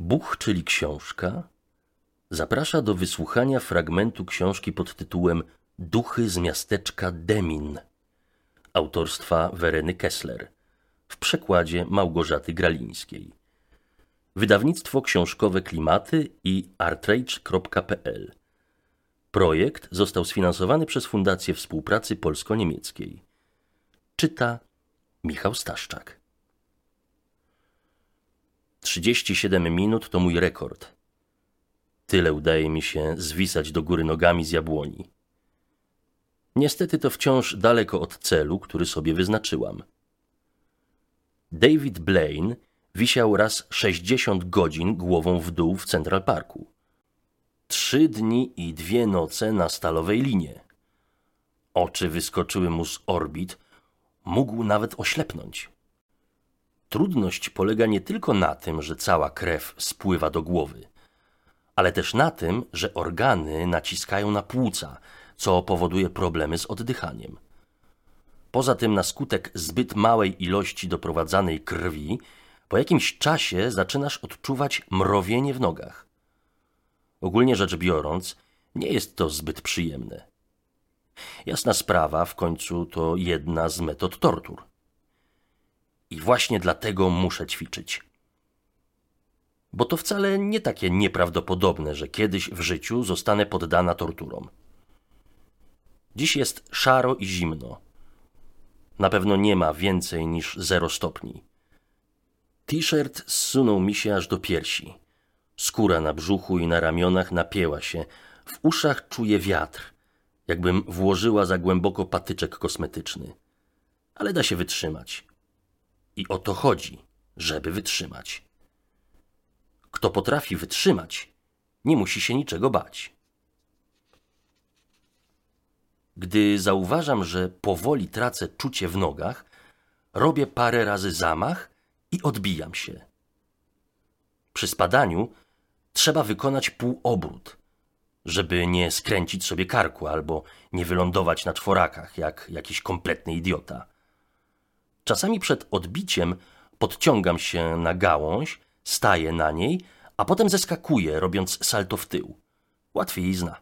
Buch, czyli książka, zaprasza do wysłuchania fragmentu książki pod tytułem Duchy z miasteczka Demin autorstwa Wereny Kessler w przekładzie Małgorzaty Gralińskiej. Wydawnictwo książkowe Klimaty i artrage.pl. Projekt został sfinansowany przez Fundację Współpracy Polsko-Niemieckiej. Czyta Michał Staszczak. 37 minut to mój rekord. Tyle udaje mi się zwisać do góry nogami z jabłoni. Niestety to wciąż daleko od celu, który sobie wyznaczyłam. David Blaine wisiał raz 60 godzin głową w dół w Central Parku. Trzy dni i dwie noce na stalowej linie. Oczy wyskoczyły mu z orbit, mógł nawet oślepnąć. Trudność polega nie tylko na tym, że cała krew spływa do głowy, ale też na tym, że organy naciskają na płuca, co powoduje problemy z oddychaniem. Poza tym, na skutek zbyt małej ilości doprowadzanej krwi, po jakimś czasie zaczynasz odczuwać mrowienie w nogach. Ogólnie rzecz biorąc, nie jest to zbyt przyjemne. Jasna sprawa, w końcu to jedna z metod tortur. I właśnie dlatego muszę ćwiczyć. Bo to wcale nie takie nieprawdopodobne, że kiedyś w życiu zostanę poddana torturom. Dziś jest szaro i zimno. Na pewno nie ma więcej niż zero stopni. T-shirt zsunął mi się aż do piersi. Skóra na brzuchu i na ramionach napięła się. W uszach czuję wiatr, jakbym włożyła za głęboko patyczek kosmetyczny. Ale da się wytrzymać. I o to chodzi, żeby wytrzymać. Kto potrafi wytrzymać, nie musi się niczego bać. Gdy zauważam, że powoli tracę czucie w nogach, robię parę razy zamach i odbijam się. Przy spadaniu trzeba wykonać półobrót, żeby nie skręcić sobie karku albo nie wylądować na czworakach jak jakiś kompletny idiota. Czasami przed odbiciem podciągam się na gałąź, staję na niej, a potem zeskakuję, robiąc salto w tył. Łatwizna.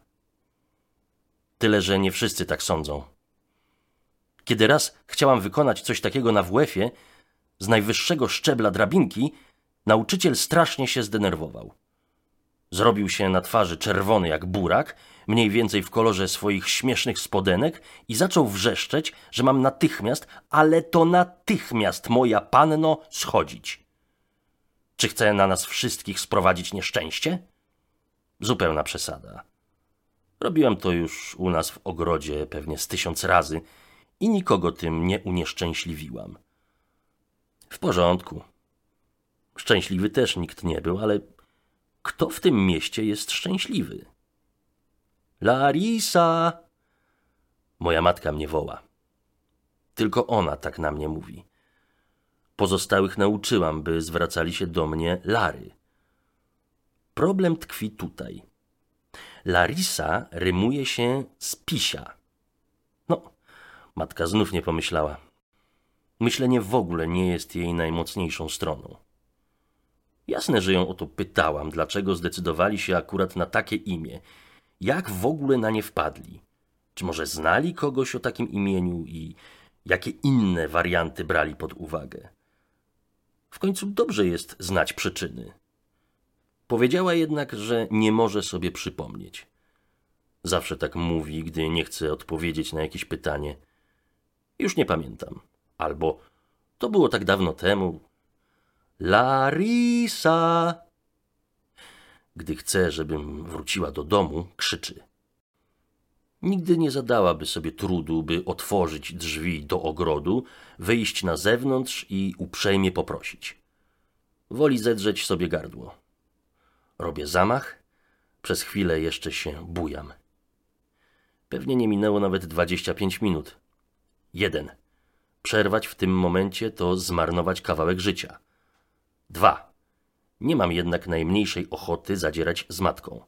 Tyle, że nie wszyscy tak sądzą. Kiedy raz chciałam wykonać coś takiego na WF-ie, z najwyższego szczebla drabinki, nauczyciel strasznie się zdenerwował. Zrobił się na twarzy czerwony jak burak, mniej więcej w kolorze swoich śmiesznych spodenek i zaczął wrzeszczeć, że mam natychmiast, ale to natychmiast, moja panno, schodzić. Czy chce na nas wszystkich sprowadzić nieszczęście? Zupełna przesada. Robiłem to już u nas w ogrodzie pewnie z tysiąc razy i nikogo tym nie unieszczęśliwiłam. W porządku. Szczęśliwy też nikt nie był, ale kto w tym mieście jest szczęśliwy? Larisa! Moja matka mnie woła. Tylko ona tak na mnie mówi. Pozostałych nauczyłam, by zwracali się do mnie Lary. Problem tkwi tutaj – Larisa rymuje się z pisia. No, matka znów nie pomyślała. Myślenie w ogóle nie jest jej najmocniejszą stroną. Jasne, że ją o to pytałam, dlaczego zdecydowali się akurat na takie imię. Jak w ogóle na nie wpadli? Czy może znali kogoś o takim imieniu i jakie inne warianty brali pod uwagę? W końcu dobrze jest znać przyczyny. Powiedziała jednak, że nie może sobie przypomnieć. Zawsze tak mówi, gdy nie chce odpowiedzieć na jakieś pytanie. Już nie pamiętam. Albo to było tak dawno temu. Larisa! Gdy chce, żebym wróciła do domu, krzyczy. Nigdy nie zadałaby sobie trudu, by otworzyć drzwi do ogrodu, wyjść na zewnątrz i uprzejmie poprosić. Woli zedrzeć sobie gardło. Robię zamach, przez chwilę jeszcze się bujam. Pewnie nie minęło nawet 25 minut. Jeden. Przerwać w tym momencie to zmarnować kawałek życia. Dwa. Nie mam jednak najmniejszej ochoty zadzierać z matką.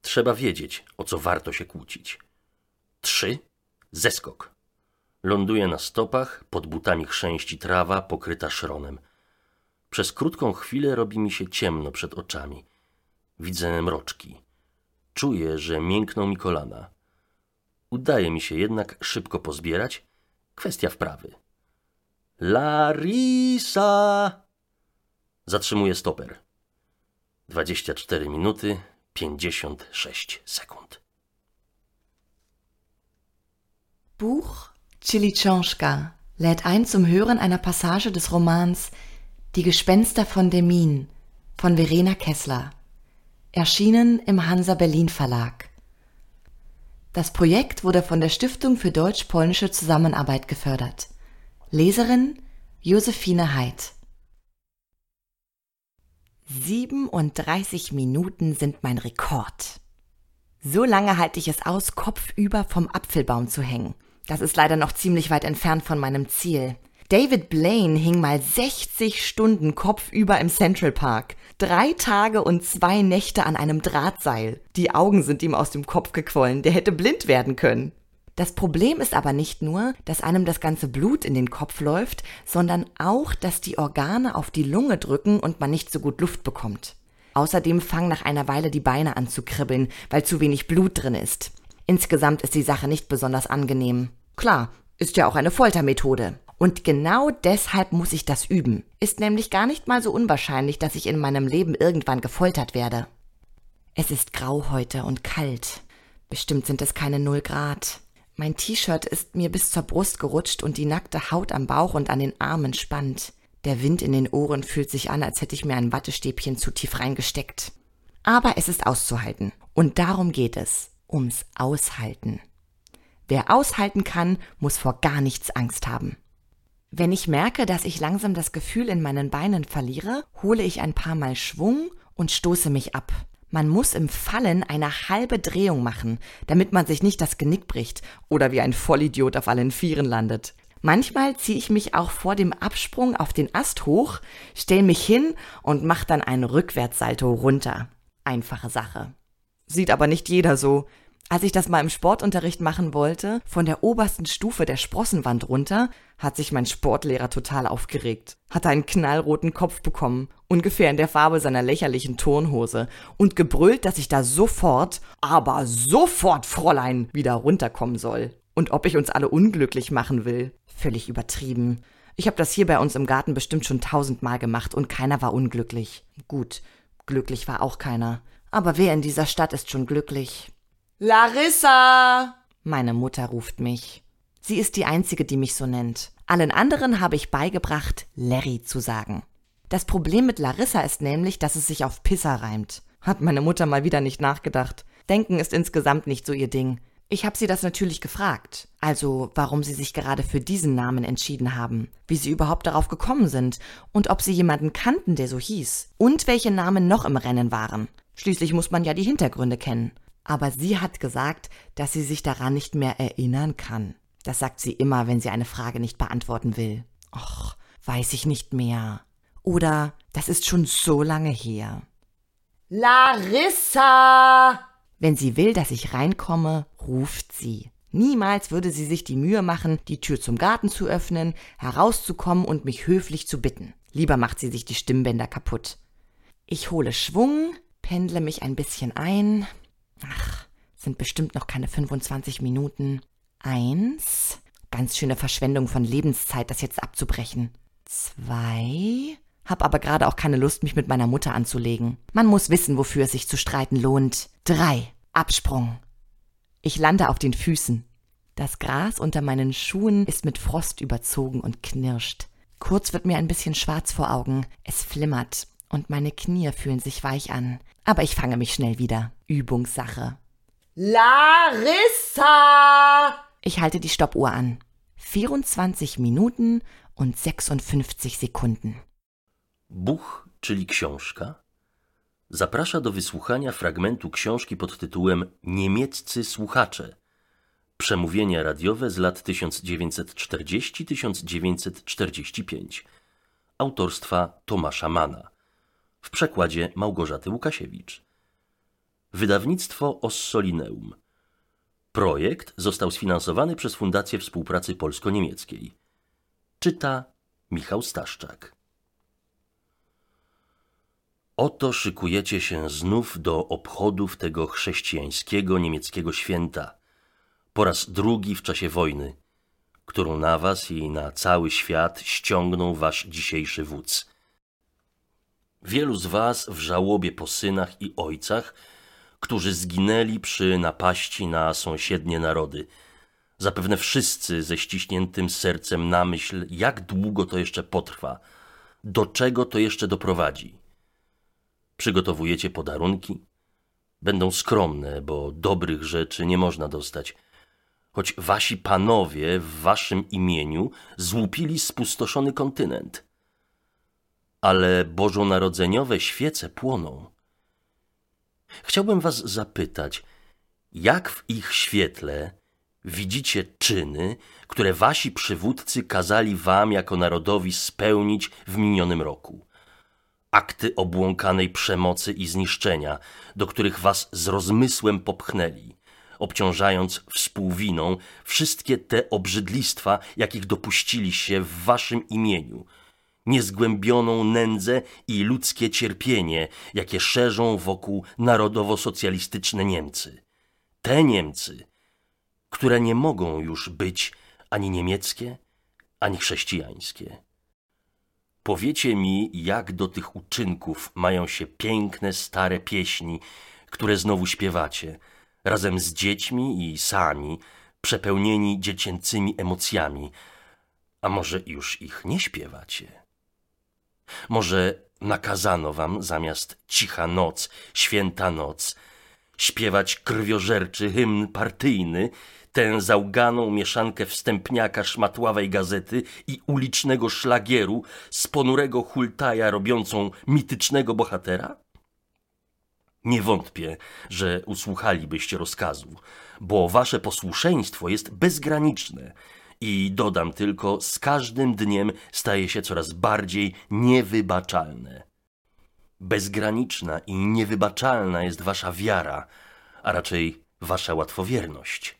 Trzeba wiedzieć, o co warto się kłócić. Trzy. Zeskok. Ląduję na stopach, pod butami chrzęści trawa pokryta szronem. Przez krótką chwilę robi mi się ciemno przed oczami. Widzę mroczki. Czuję, że miękną mi kolana. Udaje mi się jednak szybko pozbierać. Kwestia wprawy. Larisa! Zatrzymuję stoper. 24 minuty 56 sekund. Buch Chilichonschka lädt ein zum Hören einer Passage des Romans Die Gespenster von Demin von Verena Kessler, erschienen im Hansa Berlin Verlag. Das Projekt wurde von der Stiftung für deutsch-polnische Zusammenarbeit gefördert. Leserin Josephine Heid. 37 Minuten sind mein Rekord. So lange halte ich es aus, kopfüber vom Apfelbaum zu hängen. Das ist leider noch ziemlich weit entfernt von meinem Ziel. David Blaine hing mal 60 Stunden kopfüber im Central Park. Drei Tage und zwei Nächte an einem Drahtseil. Die Augen sind ihm aus dem Kopf gequollen. Der hätte blind werden können. Das Problem ist aber nicht nur, dass einem das ganze Blut in den Kopf läuft, sondern auch, dass die Organe auf die Lunge drücken und man nicht so gut Luft bekommt. Außerdem fangen nach einer Weile die Beine an zu kribbeln, weil zu wenig Blut drin ist. Insgesamt ist die Sache nicht besonders angenehm. Klar, ist ja auch eine Foltermethode. Und genau deshalb muss ich das üben. Ist nämlich gar nicht mal so unwahrscheinlich, dass ich in meinem Leben irgendwann gefoltert werde. Es ist grau heute und kalt. Bestimmt sind es keine Null Grad. Mein T-Shirt ist mir bis zur Brust gerutscht und die nackte Haut am Bauch und an den Armen spannt. Der Wind in den Ohren fühlt sich an, als hätte ich mir ein Wattestäbchen zu tief reingesteckt. Aber es ist auszuhalten. Und darum geht es. Ums Aushalten. Wer aushalten kann, muss vor gar nichts Angst haben. Wenn ich merke, dass ich langsam das Gefühl in meinen Beinen verliere, hole ich ein paar Mal Schwung und stoße mich ab. Man muss im Fallen eine halbe Drehung machen, damit man sich nicht das Genick bricht oder wie ein Vollidiot auf allen Vieren landet. Manchmal ziehe ich mich auch vor dem Absprung auf den Ast hoch, stell mich hin und mache dann einen Rückwärtssalto runter. Einfache Sache. Sieht aber nicht jeder so. Als ich das mal im Sportunterricht machen wollte, von der obersten Stufe der Sprossenwand runter, hat sich mein Sportlehrer total aufgeregt, hatte einen knallroten Kopf bekommen, ungefähr in der Farbe seiner lächerlichen Turnhose, und gebrüllt, dass ich da sofort, aber sofort, Fräulein, wieder runterkommen soll. Und ob ich uns alle unglücklich machen will. Völlig übertrieben. Ich habe das hier bei uns im Garten bestimmt schon tausendmal gemacht und keiner war unglücklich. Gut, glücklich war auch keiner. Aber wer in dieser Stadt ist schon glücklich? Larissa! Meine Mutter ruft mich. Sie ist die einzige, die mich so nennt. Allen anderen habe ich beigebracht, Larry zu sagen. Das Problem mit Larissa ist nämlich, dass es sich auf Pisser reimt. Hat meine Mutter mal wieder nicht nachgedacht. Denken ist insgesamt nicht so ihr Ding. Ich habe sie das natürlich gefragt. Also, warum sie sich gerade für diesen Namen entschieden haben, wie sie überhaupt darauf gekommen sind und ob sie jemanden kannten, der so hieß und welche Namen noch im Rennen waren. Schließlich muss man ja die Hintergründe kennen aber sie hat gesagt, dass sie sich daran nicht mehr erinnern kann. Das sagt sie immer, wenn sie eine Frage nicht beantworten will. Och, weiß ich nicht mehr. Oder das ist schon so lange her. Larissa! Wenn sie will, dass ich reinkomme, ruft sie. Niemals würde sie sich die Mühe machen, die Tür zum Garten zu öffnen, herauszukommen und mich höflich zu bitten. Lieber macht sie sich die Stimmbänder kaputt. Ich hole Schwung, pendle mich ein bisschen ein, Ach, sind bestimmt noch keine 25 Minuten. Eins. Ganz schöne Verschwendung von Lebenszeit, das jetzt abzubrechen. Zwei. Hab aber gerade auch keine Lust, mich mit meiner Mutter anzulegen. Man muss wissen, wofür es sich zu streiten lohnt. Drei. Absprung. Ich lande auf den Füßen. Das Gras unter meinen Schuhen ist mit Frost überzogen und knirscht. Kurz wird mir ein bisschen schwarz vor Augen. Es flimmert und meine Knie fühlen sich weich an. Aber ich fange mich schnell wieder. Übungssache. Larissa! Ich halte die Stoppuhr an. 24 Minuten und 56 Sekunden. Buch, czyli książka, zaprasza do wysłuchania fragmentu książki pod tytułem Niemieccy słuchacze. Przemówienia radiowe z lat 1940-1945 autorstwa Tomasza Mana w przekładzie Małgorzaty Łukasiewicz. Wydawnictwo Ossolineum. Projekt został sfinansowany przez Fundację Współpracy Polsko-Niemieckiej. Czyta Michał Staszczak. Oto szykujecie się znów do obchodów tego chrześcijańskiego niemieckiego święta, po raz drugi w czasie wojny, którą na was i na cały świat ściągnął wasz dzisiejszy wódz. Wielu z was w żałobie po synach i ojcach, którzy zginęli przy napaści na sąsiednie narody. Zapewne wszyscy ze ściśniętym sercem na myśl, jak długo to jeszcze potrwa, do czego to jeszcze doprowadzi. Przygotowujecie podarunki? Będą skromne, bo dobrych rzeczy nie można dostać. Choć wasi panowie w waszym imieniu złupili spustoszony kontynent. Ale bożonarodzeniowe świece płoną. Chciałbym was zapytać, jak w ich świetle widzicie czyny, które wasi przywódcy kazali wam jako narodowi spełnić w minionym roku? akty obłąkanej przemocy i zniszczenia, do których was z rozmysłem popchnęli, obciążając współwiną wszystkie te obrzydlistwa, jakich dopuścili się w waszym imieniu, niezgłębioną nędzę i ludzkie cierpienie, jakie szerzą wokół narodowo-socjalistyczne Niemcy. Te Niemcy, które nie mogą już być ani niemieckie, ani chrześcijańskie. Powiecie mi, jak do tych uczynków mają się piękne, stare pieśni, które znowu śpiewacie, razem z dziećmi i sami, przepełnieni dziecięcymi emocjami. A może już ich nie śpiewacie? Może nakazano wam zamiast cicha noc, święta noc, śpiewać krwiożerczy hymn partyjny, tę załganą mieszankę wstępniaka szmatławej gazety i ulicznego szlagieru z ponurego hultaja robiącą mitycznego bohatera? Nie wątpię, że usłuchalibyście rozkazu, bo wasze posłuszeństwo jest bezgraniczne i dodam tylko, z każdym dniem staje się coraz bardziej niewybaczalne. Bezgraniczna i niewybaczalna jest wasza wiara, a raczej wasza łatwowierność.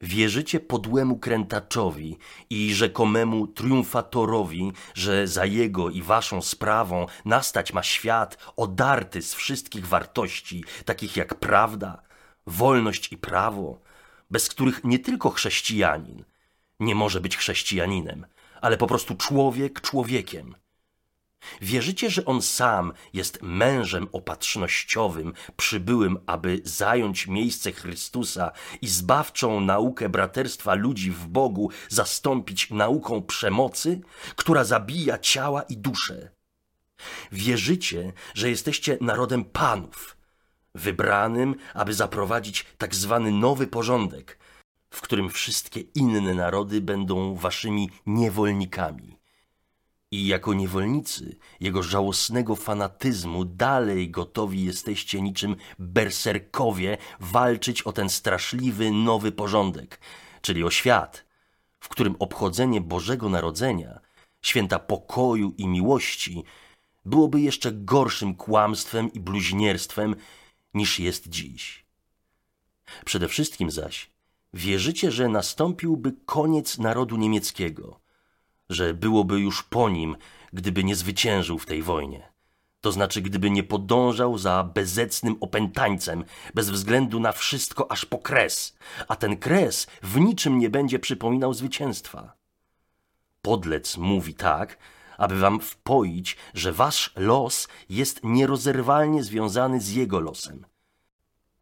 Wierzycie podłemu krętaczowi i rzekomemu triumfatorowi, że za jego i waszą sprawą nastać ma świat odarty z wszystkich wartości, takich jak prawda, wolność i prawo, bez których nie tylko chrześcijanin nie może być chrześcijaninem, ale po prostu człowiek człowiekiem. Wierzycie, że on sam jest mężem opatrznościowym, przybyłym, aby zająć miejsce Chrystusa i zbawczą naukę braterstwa ludzi w Bogu zastąpić nauką przemocy, która zabija ciała i duszę. Wierzycie, że jesteście narodem panów, wybranym, aby zaprowadzić tak zwany nowy porządek, w którym wszystkie inne narody będą waszymi niewolnikami i jako niewolnicy jego żałosnego fanatyzmu dalej gotowi jesteście niczym berserkowie walczyć o ten straszliwy nowy porządek, czyli o świat, w którym obchodzenie Bożego Narodzenia, święta pokoju i miłości, byłoby jeszcze gorszym kłamstwem i bluźnierstwem niż jest dziś. Przede wszystkim zaś wierzycie, że nastąpiłby koniec narodu niemieckiego – że byłoby już po nim, gdyby nie zwyciężył w tej wojnie. To znaczy, gdyby nie podążał za bezecnym opętańcem, bez względu na wszystko aż po kres, a ten kres w niczym nie będzie przypominał zwycięstwa. Podlec mówi tak, aby wam wpoić, że wasz los jest nierozerwalnie związany z jego losem.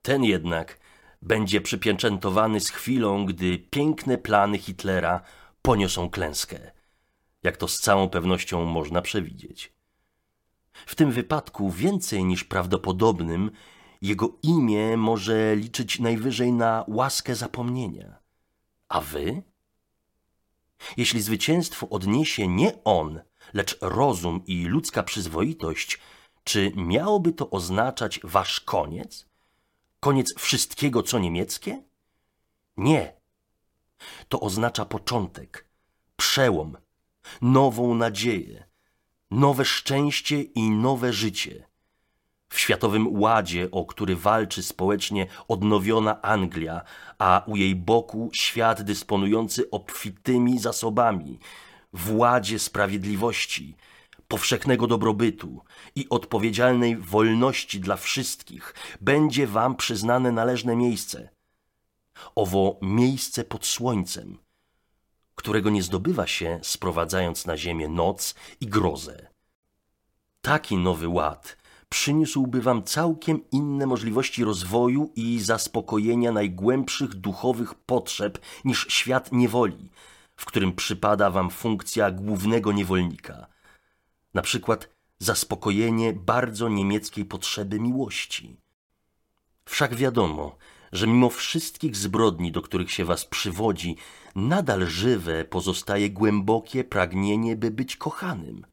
Ten jednak będzie przypieczętowany z chwilą, gdy piękne plany Hitlera poniosą klęskę jak to z całą pewnością można przewidzieć. W tym wypadku więcej niż prawdopodobnym jego imię może liczyć najwyżej na łaskę zapomnienia. A wy? Jeśli zwycięstwo odniesie nie on, lecz rozum i ludzka przyzwoitość, czy miałoby to oznaczać wasz koniec? Koniec wszystkiego, co niemieckie? Nie. To oznacza początek, przełom, nową nadzieję, nowe szczęście i nowe życie. W światowym ładzie, o który walczy społecznie odnowiona Anglia, a u jej boku świat dysponujący obfitymi zasobami, w ładzie sprawiedliwości, powszechnego dobrobytu i odpowiedzialnej wolności dla wszystkich będzie wam przyznane należne miejsce. Owo miejsce pod słońcem, którego nie zdobywa się sprowadzając na ziemię noc i grozę. Taki nowy ład przyniósłby wam całkiem inne możliwości rozwoju i zaspokojenia najgłębszych duchowych potrzeb niż świat niewoli, w którym przypada wam funkcja głównego niewolnika. Na przykład zaspokojenie bardzo niemieckiej potrzeby miłości. Wszak wiadomo, że mimo wszystkich zbrodni, do których się was przywodzi, nadal żywe pozostaje głębokie pragnienie, by być kochanym.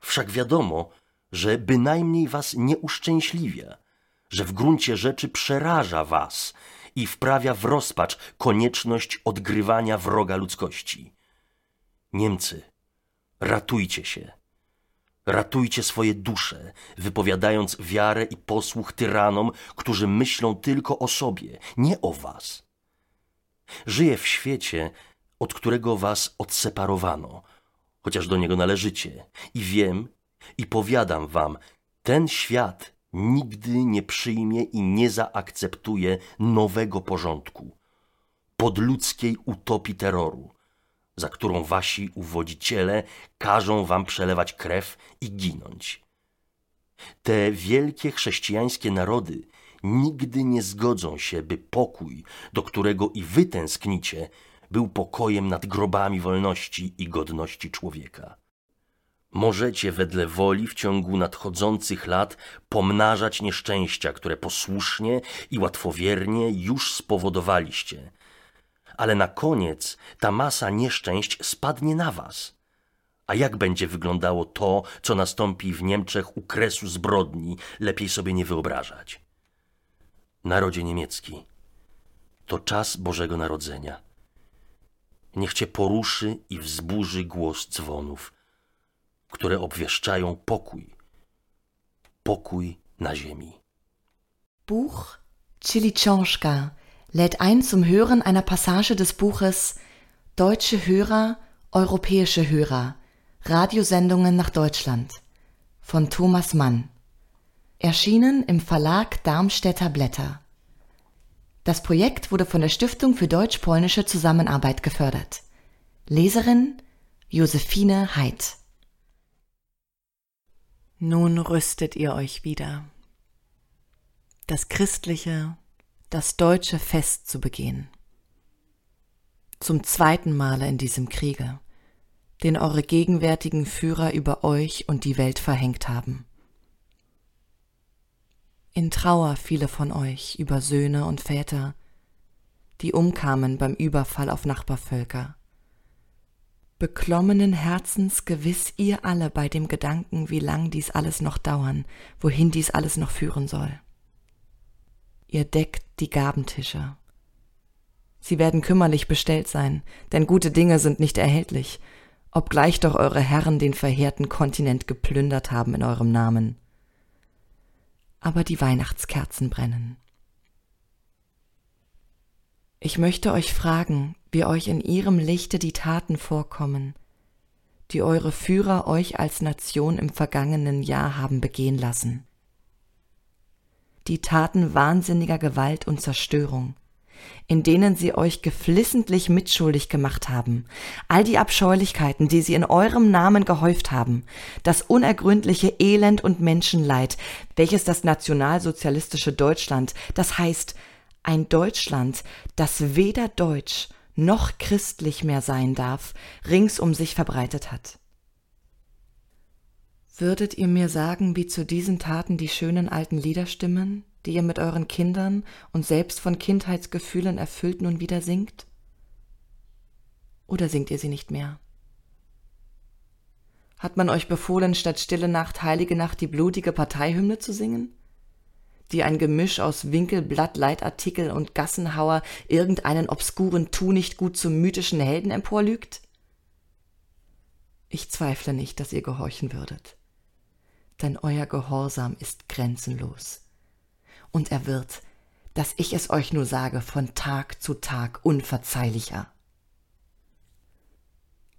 Wszak wiadomo, że bynajmniej was nie uszczęśliwia, że w gruncie rzeczy przeraża was i wprawia w rozpacz konieczność odgrywania wroga ludzkości. Niemcy, ratujcie się. Ratujcie swoje dusze, wypowiadając wiarę i posłuch tyranom, którzy myślą tylko o sobie, nie o was. Żyję w świecie, od którego was odseparowano, chociaż do niego należycie, i wiem i powiadam wam, ten świat nigdy nie przyjmie i nie zaakceptuje nowego porządku, podludzkiej utopii terroru, za którą wasi uwodziciele każą wam przelewać krew i ginąć. Te wielkie chrześcijańskie narody nigdy nie zgodzą się, by pokój, do którego i wy tęsknicie, był pokojem nad grobami wolności i godności człowieka. Możecie wedle woli w ciągu nadchodzących lat pomnażać nieszczęścia, które posłusznie i łatwowiernie już spowodowaliście. Ale na koniec ta masa nieszczęść spadnie na was. A jak będzie wyglądało to, co nastąpi w Niemczech u kresu zbrodni, lepiej sobie nie wyobrażać. Narodzie niemiecki, to czas Bożego Narodzenia. Niech cię poruszy i wzburzy głos dzwonów – które obwieszczają pokój. Pokój na ziemi. Buch Chili Książka lädt ein zum Hören einer Passage des Buches Deutsche Hörer, europäische Hörer, Radiosendungen nach Deutschland von Thomas Mann. Erschienen im Verlag Darmstädter Blätter. Das Projekt wurde von der Stiftung für deutsch-polnische Zusammenarbeit gefördert. Leserin Josephine Heid. Nun rüstet ihr euch wieder, das christliche, das deutsche Fest zu begehen. Zum zweiten Male in diesem Kriege, den eure gegenwärtigen Führer über euch und die Welt verhängt haben. In Trauer viele von euch über Söhne und Väter, die umkamen beim Überfall auf Nachbarvölker beklommenen Herzens gewiss ihr alle bei dem Gedanken, wie lang dies alles noch dauern, wohin dies alles noch führen soll. Ihr deckt die Gabentische. Sie werden kümmerlich bestellt sein, denn gute Dinge sind nicht erhältlich, obgleich doch eure Herren den verheerten Kontinent geplündert haben in eurem Namen. Aber die Weihnachtskerzen brennen. Ich möchte euch fragen, wie euch in ihrem Lichte die Taten vorkommen, die eure Führer euch als Nation im vergangenen Jahr haben begehen lassen. Die Taten wahnsinniger Gewalt und Zerstörung, in denen sie euch geflissentlich mitschuldig gemacht haben, all die Abscheulichkeiten, die sie in eurem Namen gehäuft haben, das unergründliche Elend und Menschenleid, welches das nationalsozialistische Deutschland, das heißt ein Deutschland, das weder deutsch noch christlich mehr sein darf, rings um sich verbreitet hat. Würdet ihr mir sagen, wie zu diesen Taten die schönen alten Lieder stimmen, die ihr mit euren Kindern und selbst von Kindheitsgefühlen erfüllt nun wieder singt? Oder singt ihr sie nicht mehr? Hat man euch befohlen, statt Stille Nacht, Heilige Nacht die blutige Parteihymne zu singen? die ein Gemisch aus Winkelblatt, Leitartikel und Gassenhauer irgendeinen obskuren Tu nicht gut zum mythischen Helden emporlügt? Ich zweifle nicht, dass ihr gehorchen würdet, denn euer Gehorsam ist grenzenlos. Und er wird, dass ich es euch nur sage, von Tag zu Tag unverzeihlicher.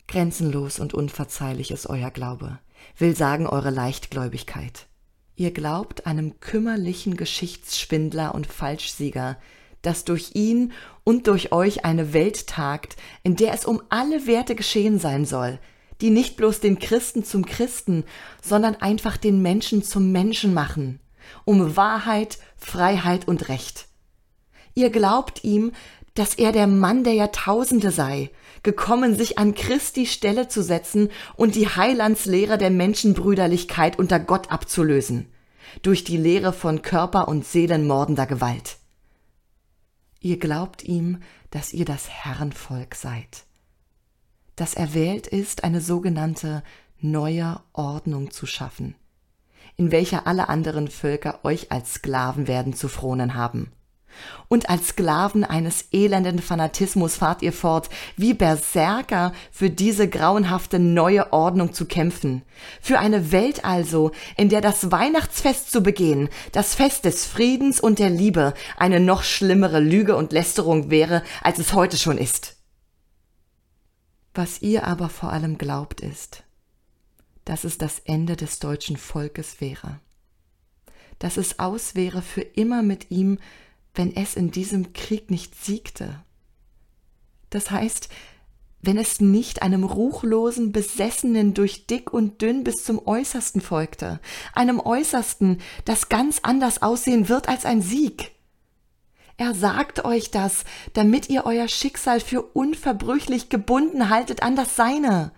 Grenzenlos und unverzeihlich ist euer Glaube, will sagen eure Leichtgläubigkeit. Ihr glaubt einem kümmerlichen Geschichtsschwindler und Falschsieger, dass durch ihn und durch euch eine Welt tagt, in der es um alle Werte geschehen sein soll, die nicht bloß den Christen zum Christen, sondern einfach den Menschen zum Menschen machen, um Wahrheit, Freiheit und Recht. Ihr glaubt ihm, dass er der Mann der Jahrtausende sei, gekommen, sich an Christi Stelle zu setzen und die Heilandslehre der Menschenbrüderlichkeit unter Gott abzulösen, durch die Lehre von Körper- und Seelenmordender Gewalt. Ihr glaubt ihm, dass ihr das Herrenvolk seid, das erwählt ist, eine sogenannte neue Ordnung zu schaffen, in welcher alle anderen Völker euch als Sklaven werden zu fronen haben. Und als Sklaven eines elenden Fanatismus fahrt ihr fort, wie Berserker für diese grauenhafte neue Ordnung zu kämpfen. Für eine Welt also, in der das Weihnachtsfest zu begehen, das Fest des Friedens und der Liebe, eine noch schlimmere Lüge und Lästerung wäre, als es heute schon ist. Was ihr aber vor allem glaubt ist, dass es das Ende des deutschen Volkes wäre, dass es aus wäre für immer mit ihm wenn es in diesem Krieg nicht siegte. Das heißt, wenn es nicht einem ruchlosen Besessenen durch dick und dünn bis zum Äußersten folgte, einem Äußersten, das ganz anders aussehen wird als ein Sieg. Er sagt euch das, damit ihr euer Schicksal für unverbrüchlich gebunden haltet an das Seine,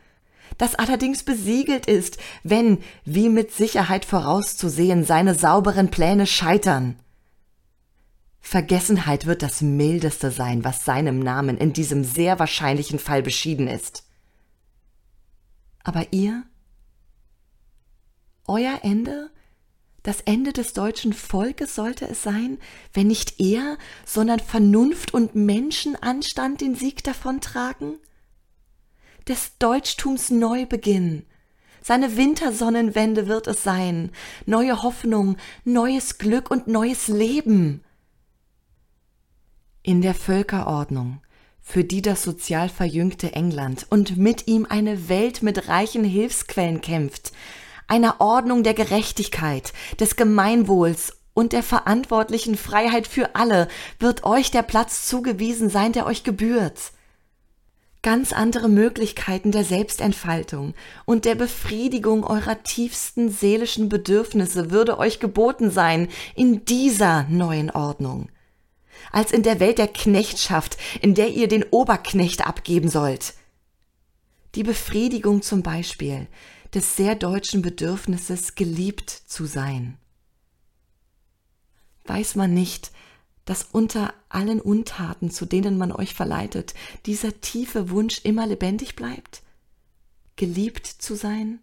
das allerdings besiegelt ist, wenn, wie mit Sicherheit vorauszusehen, seine sauberen Pläne scheitern. Vergessenheit wird das mildeste sein, was seinem Namen in diesem sehr wahrscheinlichen Fall beschieden ist. Aber ihr? Euer Ende? Das Ende des deutschen Volkes sollte es sein, wenn nicht er, sondern Vernunft und Menschenanstand den Sieg davontragen? Des Deutschtums Neubeginn, seine Wintersonnenwende wird es sein, neue Hoffnung, neues Glück und neues Leben. In der Völkerordnung, für die das sozial verjüngte England und mit ihm eine Welt mit reichen Hilfsquellen kämpft, einer Ordnung der Gerechtigkeit, des Gemeinwohls und der verantwortlichen Freiheit für alle wird euch der Platz zugewiesen sein, der euch gebührt. Ganz andere Möglichkeiten der Selbstentfaltung und der Befriedigung eurer tiefsten seelischen Bedürfnisse würde euch geboten sein in dieser neuen Ordnung als in der Welt der Knechtschaft, in der ihr den Oberknecht abgeben sollt. Die Befriedigung zum Beispiel des sehr deutschen Bedürfnisses, geliebt zu sein. Weiß man nicht, dass unter allen Untaten, zu denen man euch verleitet, dieser tiefe Wunsch immer lebendig bleibt? Geliebt zu sein?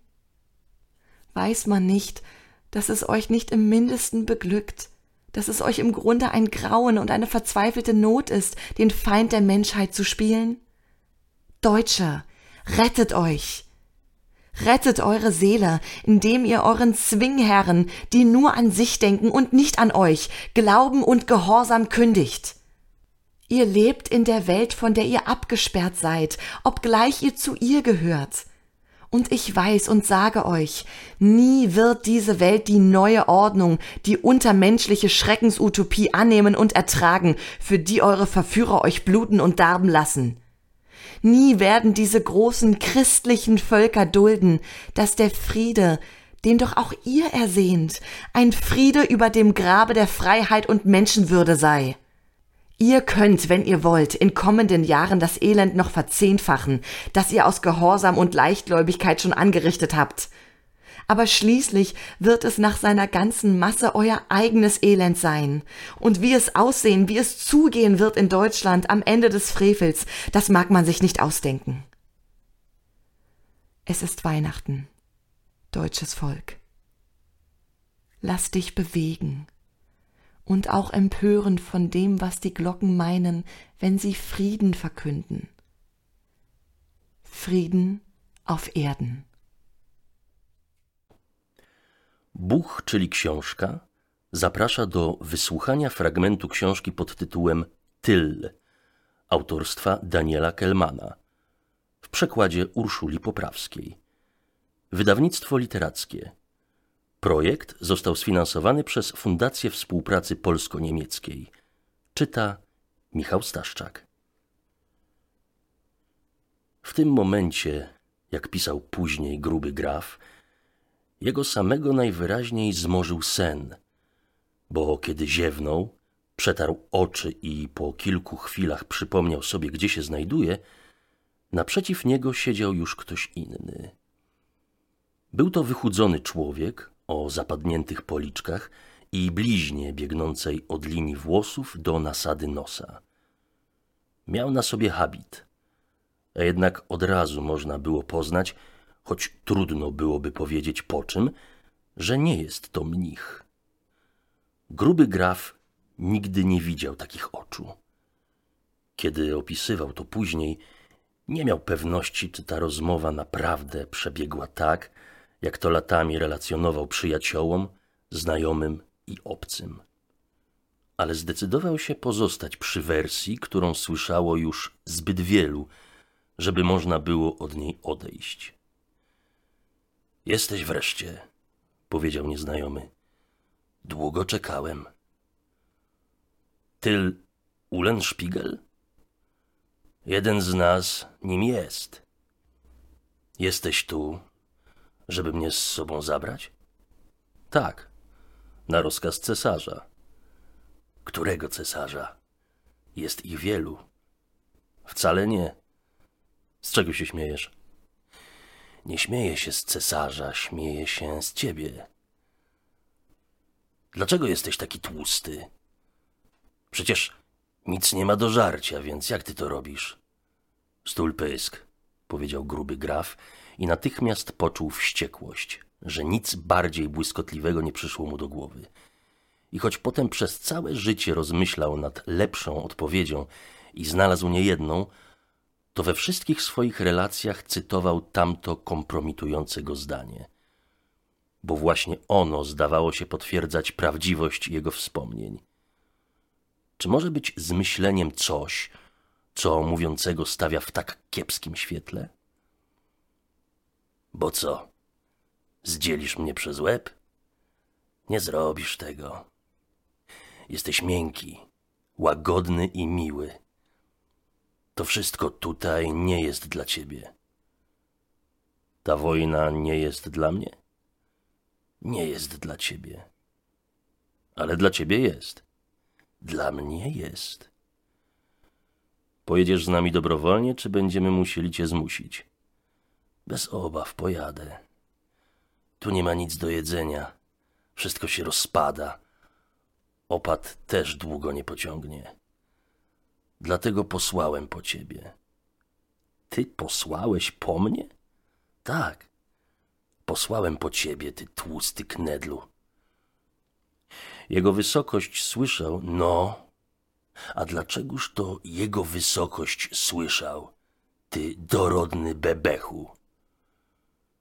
Weiß man nicht, dass es euch nicht im mindesten beglückt, dass es euch im Grunde ein Grauen und eine verzweifelte Not ist, den Feind der Menschheit zu spielen? Deutscher, rettet euch! Rettet eure Seele, indem ihr euren Zwingherren, die nur an sich denken und nicht an euch, Glauben und Gehorsam kündigt. Ihr lebt in der Welt, von der ihr abgesperrt seid, obgleich ihr zu ihr gehört. Und ich weiß und sage euch, nie wird diese Welt die neue Ordnung, die untermenschliche Schreckensutopie annehmen und ertragen, für die eure Verführer euch bluten und darben lassen. Nie werden diese großen christlichen Völker dulden, dass der Friede, den doch auch ihr ersehnt, ein Friede über dem Grabe der Freiheit und Menschenwürde sei. Ihr könnt, wenn ihr wollt, in kommenden Jahren das Elend noch verzehnfachen, das ihr aus Gehorsam und Leichtgläubigkeit schon angerichtet habt. Aber schließlich wird es nach seiner ganzen Masse euer eigenes Elend sein. Und wie es aussehen, wie es zugehen wird in Deutschland am Ende des Frevels, das mag man sich nicht ausdenken. Es ist Weihnachten, deutsches Volk. Lass dich bewegen und auch empören von dem, was die Glocken meinen, wenn sie Frieden verkünden. Frieden auf Erden. Buch, czyli książka, zaprasza do wysłuchania fragmentu książki pod tytułem Tyl autorstwa Daniela Kelmana. w przekładzie Urszuli Poprawskiej. Wydawnictwo literackie. Projekt został sfinansowany przez Fundację Współpracy Polsko-Niemieckiej. Czyta Michał Staszczak. W tym momencie, jak pisał później gruby graf, jego samego najwyraźniej zmorzył sen, bo kiedy ziewnął, przetarł oczy i po kilku chwilach przypomniał sobie, gdzie się znajduje, naprzeciw niego siedział już ktoś inny. Był to wychudzony człowiek o zapadniętych policzkach i bliźnie biegnącej od linii włosów do nasady nosa. Miał na sobie habit, a jednak od razu można było poznać, choć trudno byłoby powiedzieć po czym, że nie jest to mnich. Gruby graf nigdy nie widział takich oczu. Kiedy opisywał to później, nie miał pewności, czy ta rozmowa naprawdę przebiegła tak, jak to latami relacjonował przyjaciołom, znajomym i obcym. Ale zdecydował się pozostać przy wersji, którą słyszało już zbyt wielu, żeby można było od niej odejść. Jesteś wreszcie, powiedział nieznajomy. Długo czekałem. Tyl Ulenspiegel? Jeden z nas nim jest. Jesteś tu, żeby mnie z sobą zabrać? Tak, na rozkaz cesarza. Którego cesarza? Jest ich wielu. Wcale nie. Z czego się śmiejesz? Nie śmieję się z cesarza, śmieję się z ciebie. Dlaczego jesteś taki tłusty? Przecież nic nie ma do żarcia, więc jak ty to robisz? Stul pysk, powiedział gruby graf i natychmiast poczuł wściekłość, że nic bardziej błyskotliwego nie przyszło mu do głowy. I choć potem przez całe życie rozmyślał nad lepszą odpowiedzią i znalazł niejedną, to we wszystkich swoich relacjach cytował tamto kompromitujące go zdanie. Bo właśnie ono zdawało się potwierdzać prawdziwość jego wspomnień. Czy może być zmyśleniem coś, co mówiącego stawia w tak kiepskim świetle? Bo co? Zdzielisz mnie przez łeb? Nie zrobisz tego. Jesteś miękki, łagodny i miły. To wszystko tutaj nie jest dla ciebie. Ta wojna nie jest dla mnie? Nie jest dla ciebie. Ale dla ciebie jest. Dla mnie jest. Pojedziesz z nami dobrowolnie, czy będziemy musieli cię zmusić? Bez obaw pojadę. Tu nie ma nic do jedzenia. Wszystko się rozpada. Opad też długo nie pociągnie. Dlatego posłałem po ciebie. Ty posłałeś po mnie? Tak. Posłałem po ciebie, ty tłusty knedlu. Jego wysokość słyszał, no. A dlaczegoż to jego wysokość słyszał, ty dorodny bebechu?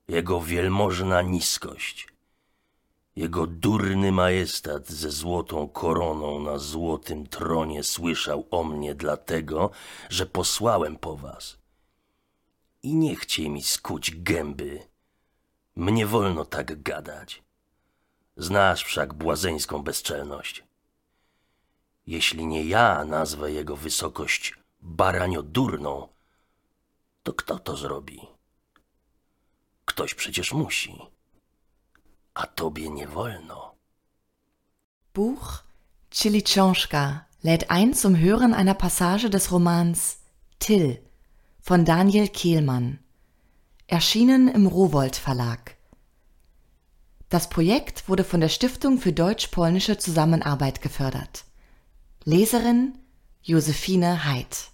Jego wielmożna niskość, jego durny majestat ze złotą koroną na złotym tronie słyszał o mnie dlatego, że posłałem po was. I nie chciej mi skuć gęby. Mnie wolno tak gadać. Znasz wszak błazeńską bezczelność. Jeśli nie ja nazwę jego wysokość baraniodurną, to kto to zrobi? Ktoś przecież musi. A tobie nie wolno. Buch Chilichonschka lädt ein zum Hören einer Passage des Romans Till von Daniel Kehlmann, erschienen im Rowold Verlag. Das Projekt wurde von der Stiftung für deutsch-polnische Zusammenarbeit gefördert. Leserin Josephine Heid.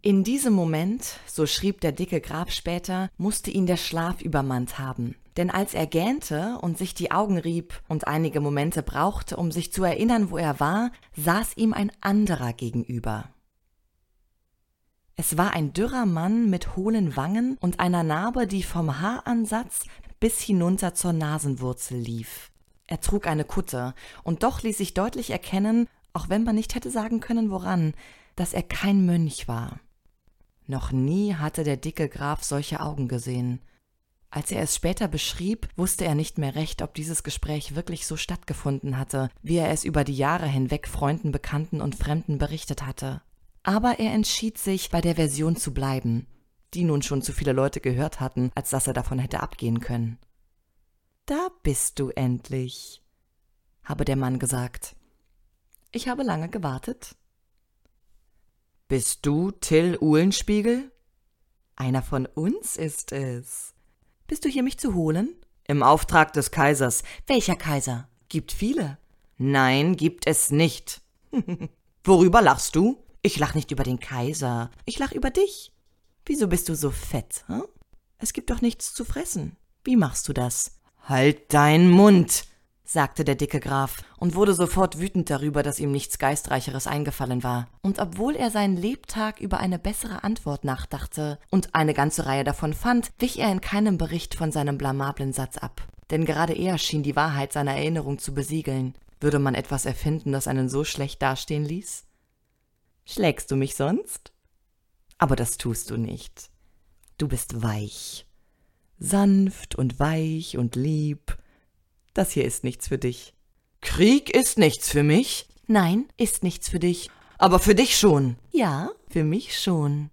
In diesem Moment, so schrieb der dicke Grab später, musste ihn der Schlaf übermannt haben. Denn als er gähnte und sich die Augen rieb und einige Momente brauchte, um sich zu erinnern, wo er war, saß ihm ein anderer gegenüber. Es war ein dürrer Mann mit hohlen Wangen und einer Narbe, die vom Haaransatz bis hinunter zur Nasenwurzel lief. Er trug eine Kutte, und doch ließ sich deutlich erkennen, auch wenn man nicht hätte sagen können, woran, dass er kein Mönch war. Noch nie hatte der dicke Graf solche Augen gesehen. Als er es später beschrieb, wusste er nicht mehr recht, ob dieses Gespräch wirklich so stattgefunden hatte, wie er es über die Jahre hinweg Freunden, Bekannten und Fremden berichtet hatte. Aber er entschied sich, bei der Version zu bleiben, die nun schon zu viele Leute gehört hatten, als dass er davon hätte abgehen können. Da bist du endlich, habe der Mann gesagt. Ich habe lange gewartet. Bist du Till Uhlenspiegel? Einer von uns ist es. Bist du hier, mich zu holen? Im Auftrag des Kaisers. Welcher Kaiser? Gibt viele. Nein, gibt es nicht. Worüber lachst du? Ich lach nicht über den Kaiser. Ich lach über dich. Wieso bist du so fett? Hm? Es gibt doch nichts zu fressen. Wie machst du das? Halt deinen Mund, sagte der dicke Graf und wurde sofort wütend darüber, dass ihm nichts Geistreicheres eingefallen war. Und obwohl er seinen Lebtag über eine bessere Antwort nachdachte und eine ganze Reihe davon fand, wich er in keinem Bericht von seinem blamablen Satz ab. Denn gerade er schien die Wahrheit seiner Erinnerung zu besiegeln. Würde man etwas erfinden, das einen so schlecht dastehen ließ? Schlägst du mich sonst? Aber das tust du nicht. Du bist weich. Sanft und weich und lieb das hier ist nichts für dich. Krieg ist nichts für mich? Nein, ist nichts für dich. Aber für dich schon. Ja, für mich schon.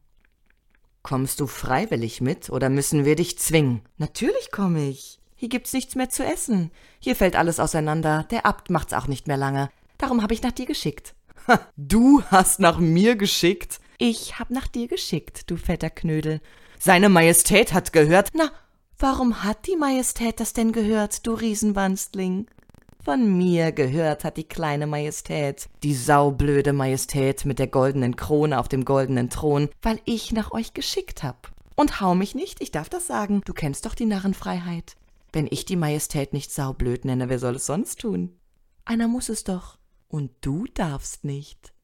Kommst du freiwillig mit oder müssen wir dich zwingen? Natürlich komme ich. Hier gibt's nichts mehr zu essen. Hier fällt alles auseinander. Der Abt macht's auch nicht mehr lange. Darum habe ich nach dir geschickt. Ha, du hast nach mir geschickt? Ich hab nach dir geschickt, du fetter Knödel. Seine Majestät hat gehört. Na, Warum hat die Majestät das denn gehört, du Riesenwanstling? Von mir gehört hat die kleine Majestät, die saublöde Majestät mit der goldenen Krone auf dem goldenen Thron, weil ich nach euch geschickt hab. Und hau mich nicht, ich darf das sagen, du kennst doch die Narrenfreiheit. Wenn ich die Majestät nicht saublöd nenne, wer soll es sonst tun? Einer muss es doch. Und du darfst nicht.